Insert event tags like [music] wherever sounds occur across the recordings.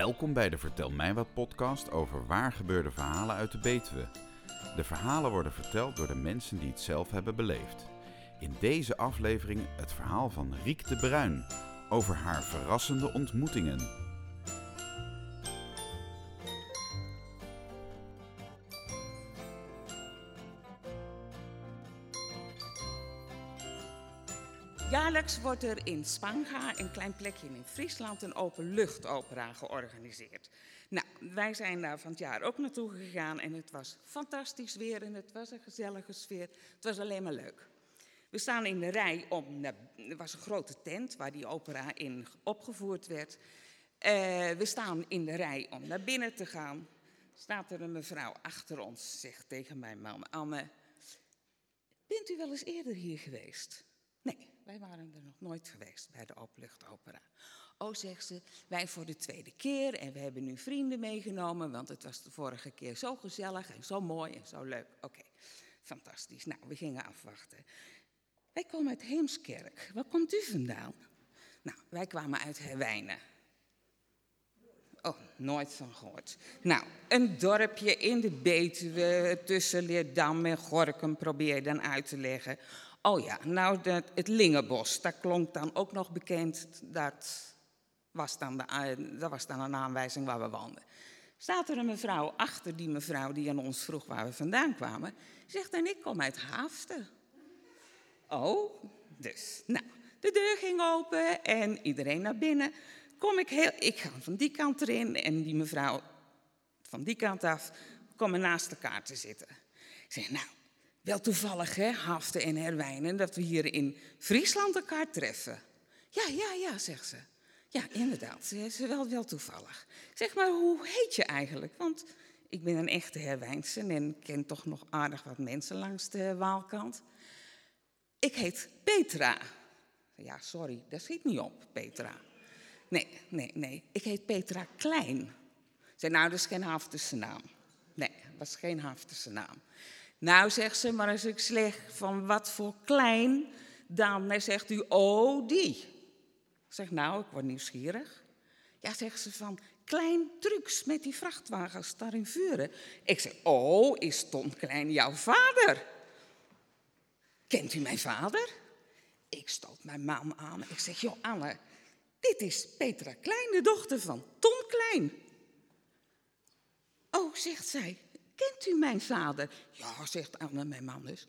Welkom bij de Vertel mij wat podcast over waar gebeurde verhalen uit de Betuwe. De verhalen worden verteld door de mensen die het zelf hebben beleefd. In deze aflevering het verhaal van Riek de Bruin over haar verrassende ontmoetingen. Jaarlijks wordt er in Spanga, een klein plekje in Friesland, een openluchtopera georganiseerd. Nou, wij zijn daar van het jaar ook naartoe gegaan en het was fantastisch weer en het was een gezellige sfeer. Het was alleen maar leuk. We staan in de rij om, er was een grote tent waar die opera in opgevoerd werd. Eh, we staan in de rij om naar binnen te gaan. Staat er een mevrouw achter ons, zegt tegen mijn man, Anne, bent u wel eens eerder hier geweest? Nee, wij waren er nog nooit geweest bij de openluchtopera. Oh, zegt ze, wij voor de tweede keer en we hebben nu vrienden meegenomen, want het was de vorige keer zo gezellig en zo mooi en zo leuk. Oké, fantastisch. Nou, we gingen afwachten. Wij komen uit Heemskerk. Waar komt u vandaan? Nou, wij kwamen uit Herwijnen. Oh, nooit van gehoord. Nou, een dorpje in de Betuwe tussen Leerdam en Gorkum probeer je dan uit te leggen. Oh ja, nou het Lingenbos, dat klonk dan ook nog bekend. Dat was, dan de, dat was dan een aanwijzing waar we woonden. Staat er een mevrouw achter die mevrouw die aan ons vroeg waar we vandaan kwamen. Zegt en ik kom uit Haafden. Oh, dus. Nou, de deur ging open en iedereen naar binnen. Kom ik heel, ik ga van die kant erin en die mevrouw van die kant af komen naast elkaar te zitten. Ik zeg, nou, wel toevallig, hè, Haften en Herwijnen, dat we hier in Friesland elkaar treffen. Ja, ja, ja, zegt ze. Ja, inderdaad, ze is wel, wel toevallig. Zeg maar, hoe heet je eigenlijk? Want ik ben een echte Herwijnse en ken toch nog aardig wat mensen langs de Waalkant. Ik heet Petra. Ja, sorry, dat schiet niet op, Petra. Nee, nee, nee, ik heet Petra Klein. Zei, nou, dat is geen Haftense naam. Nee, dat is geen Haftense naam. Nou, zegt ze, maar als ik zeg van wat voor klein, dan zegt u, oh, die. Ik zeg, nou, ik word nieuwsgierig. Ja, zegt ze van, klein trucs met die vrachtwagens daar in Vuren. Ik zeg, oh, is Ton Klein jouw vader? Kent u mijn vader? Ik stoot mijn mam aan. Ik zeg, joh, Anne, dit is Petra Klein, de dochter van Ton Klein. Oh, zegt zij, Kent u mijn vader? Ja, zegt Anne, mijn man dus.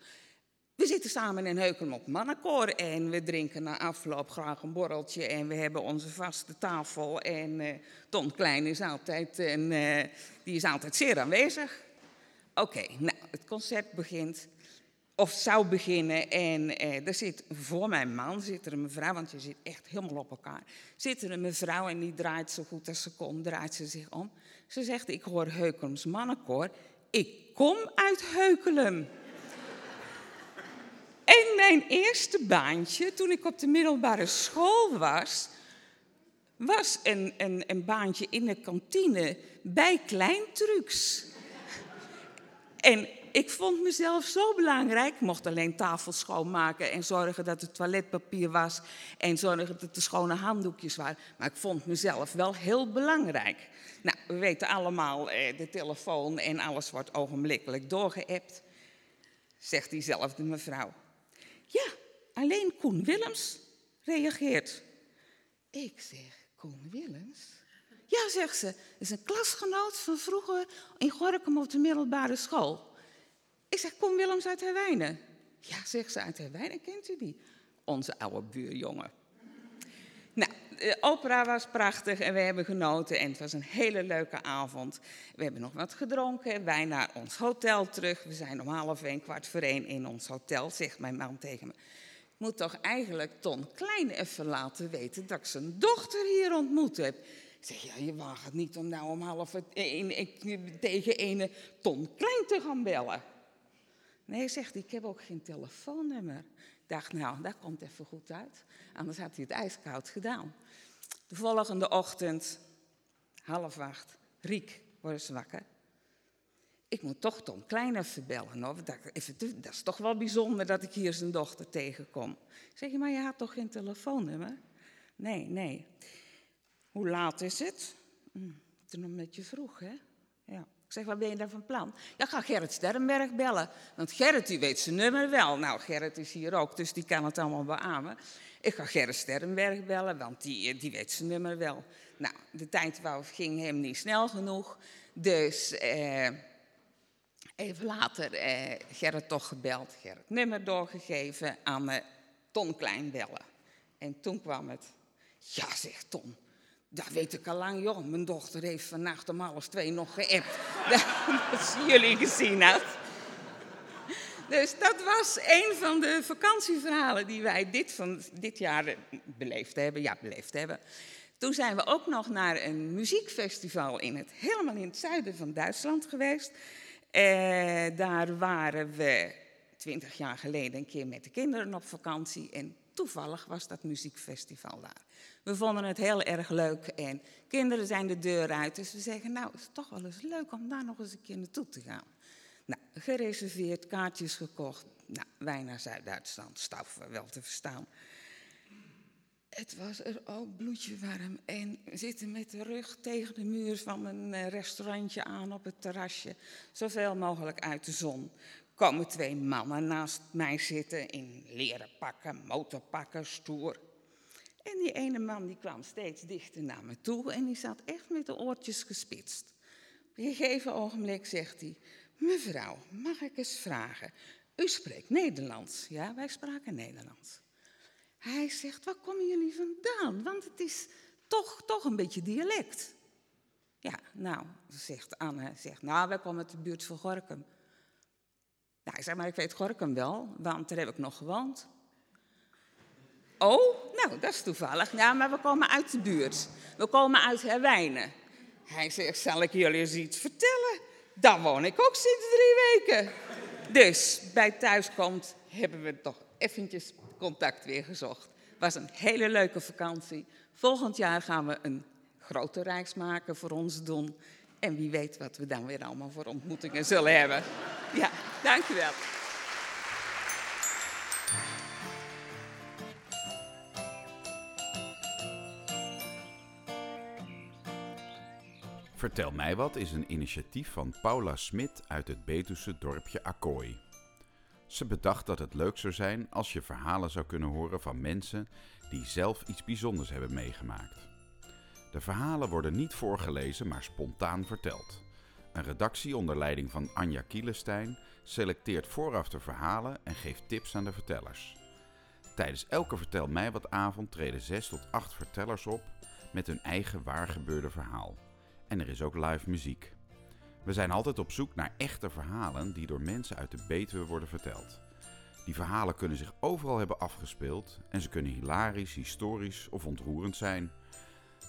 We zitten samen in Heuken op mannenkoor en we drinken na afloop graag een borreltje en we hebben onze vaste tafel. En uh, Ton Klein is altijd, en, uh, die is altijd zeer aanwezig. Oké, nou, het concert begint, of zou beginnen en uh, er zit voor mijn man zit er een mevrouw, want je zit echt helemaal op elkaar. Zit er een mevrouw en die draait zo goed als ze kon, draait ze zich om. Ze zegt, ik hoor Heukens mannenkoor ik kom uit Heukelen. En mijn eerste baantje, toen ik op de middelbare school was, was een, een, een baantje in de kantine bij Kleintrucs. En ik vond mezelf zo belangrijk. Ik mocht alleen tafel schoonmaken en zorgen dat het toiletpapier was en zorgen dat er schone handdoekjes waren. Maar ik vond mezelf wel heel belangrijk. Nou, we weten allemaal, eh, de telefoon en alles wordt ogenblikkelijk doorgeappt. Zegt diezelfde mevrouw. Ja, alleen Koen Willems reageert. Ik zeg, Koen Willems? Ja, zegt ze, is een klasgenoot van vroeger in Gorkum op de middelbare school. Ik zeg, Koen Willems uit Herwijnen. Ja, zegt ze, uit Herwijnen kent u die? Onze oude buurjongen. Nou, de opera was prachtig en we hebben genoten en het was een hele leuke avond. We hebben nog wat gedronken, wij naar ons hotel terug. We zijn om half één, kwart voor één in ons hotel, zegt mijn man tegen me. Ik moet toch eigenlijk Ton Klein even laten weten dat ik zijn dochter hier ontmoet heb. Ik zeg, ja, je waagt het niet om nou om half één tegen ene Ton Klein te gaan bellen. Nee, zegt hij, ik heb ook geen telefoonnummer. Ik dacht, nou, dat komt even goed uit. Anders had hij het ijskoud gedaan. De volgende ochtend, half acht, Riek, wordt wakker. Ik moet toch Tom Klein even bellen. Hoor. Dat, is toch wel bijzonder dat ik hier zijn dochter tegenkom. Zeg je, maar je had toch geen telefoonnummer? Nee, nee. Hoe laat is het? Mm, toen een beetje vroeg, hè? Ja. Ik zeg, wat ben je daar van plan? Ja, ga Gerrit Sterrenberg bellen. Want Gerrit, die weet zijn nummer wel. Nou, Gerrit is hier ook, dus die kan het allemaal beamen. Ik ga Gerrit Sterrenberg bellen, want die, die weet zijn nummer wel. Nou, de tijd ging hem niet snel genoeg. Dus eh, even later eh, Gerrit toch gebeld. Gerrit nummer doorgegeven aan eh, Ton Klein bellen. En toen kwam het. Ja, zegt Ton. Dat weet ik al lang, joh. Mijn dochter heeft vannacht om half twee nog geappt. [laughs] dat jullie gezien had. Dus dat was een van de vakantieverhalen die wij dit, van, dit jaar beleefd hebben. Ja, beleefd hebben. Toen zijn we ook nog naar een muziekfestival in het, helemaal in het zuiden van Duitsland geweest. Eh, daar waren we twintig jaar geleden een keer met de kinderen op vakantie. En toevallig was dat muziekfestival daar. We vonden het heel erg leuk en kinderen zijn de deur uit. Dus we zeggen, nou, het is toch wel eens leuk om daar nog eens een keer naartoe te gaan. Nou, gereserveerd, kaartjes gekocht. Nou, wij naar Zuid-Duitsland, staf wel te verstaan. Het was er ook bloedje warm en zitten met de rug tegen de muur van een eh, restaurantje aan op het terrasje. Zoveel mogelijk uit de zon. Komen twee mannen naast mij zitten in leren pakken, motorpakken, stoer. En die ene man die kwam steeds dichter naar me toe en die zat echt met de oortjes gespitst. Op een gegeven ogenblik zegt hij, mevrouw, mag ik eens vragen? U spreekt Nederlands. Ja, wij spraken Nederlands. Hij zegt, waar komen jullie vandaan? Want het is toch, toch een beetje dialect. Ja, nou, zegt Anne, zegt, nou, wij komen uit de buurt van Gorkum. Nou, ik zeg maar, ik weet Gorkum wel, want daar heb ik nog gewoond. Oh, nou, dat is toevallig. Ja, maar we komen uit de buurt. We komen uit Herwijnen. Hij zegt, zal ik jullie eens iets vertellen? Daar woon ik ook sinds drie weken. Dus bij thuiskomt hebben we toch eventjes contact weer gezocht. Was een hele leuke vakantie. Volgend jaar gaan we een grote reis maken voor ons doen. En wie weet wat we dan weer allemaal voor ontmoetingen zullen hebben. Ja, dankjewel. Vertel mij wat is een initiatief van Paula Smit uit het Betuwse dorpje Akkooi. Ze bedacht dat het leuk zou zijn als je verhalen zou kunnen horen van mensen die zelf iets bijzonders hebben meegemaakt. De verhalen worden niet voorgelezen, maar spontaan verteld. Een redactie onder leiding van Anja Kielestein selecteert vooraf de verhalen en geeft tips aan de vertellers. Tijdens elke Vertel mij wat avond treden 6 tot 8 vertellers op met hun eigen waargebeurde verhaal. En er is ook live muziek. We zijn altijd op zoek naar echte verhalen die door mensen uit de Betuwe worden verteld. Die verhalen kunnen zich overal hebben afgespeeld en ze kunnen hilarisch, historisch of ontroerend zijn.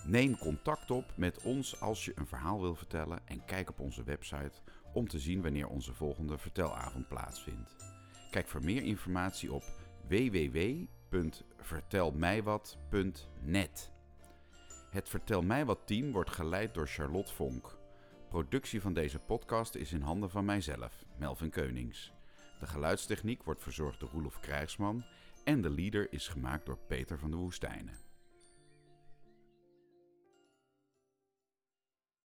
Neem contact op met ons als je een verhaal wil vertellen en kijk op onze website om te zien wanneer onze volgende vertelavond plaatsvindt. Kijk voor meer informatie op www.vertelmijwat.net. Het Vertel mij wat team wordt geleid door Charlotte Vonk. Productie van deze podcast is in handen van mijzelf, Melvin Keunings. De geluidstechniek wordt verzorgd door Roelof Krijgsman en de leader is gemaakt door Peter van de Woestijnen.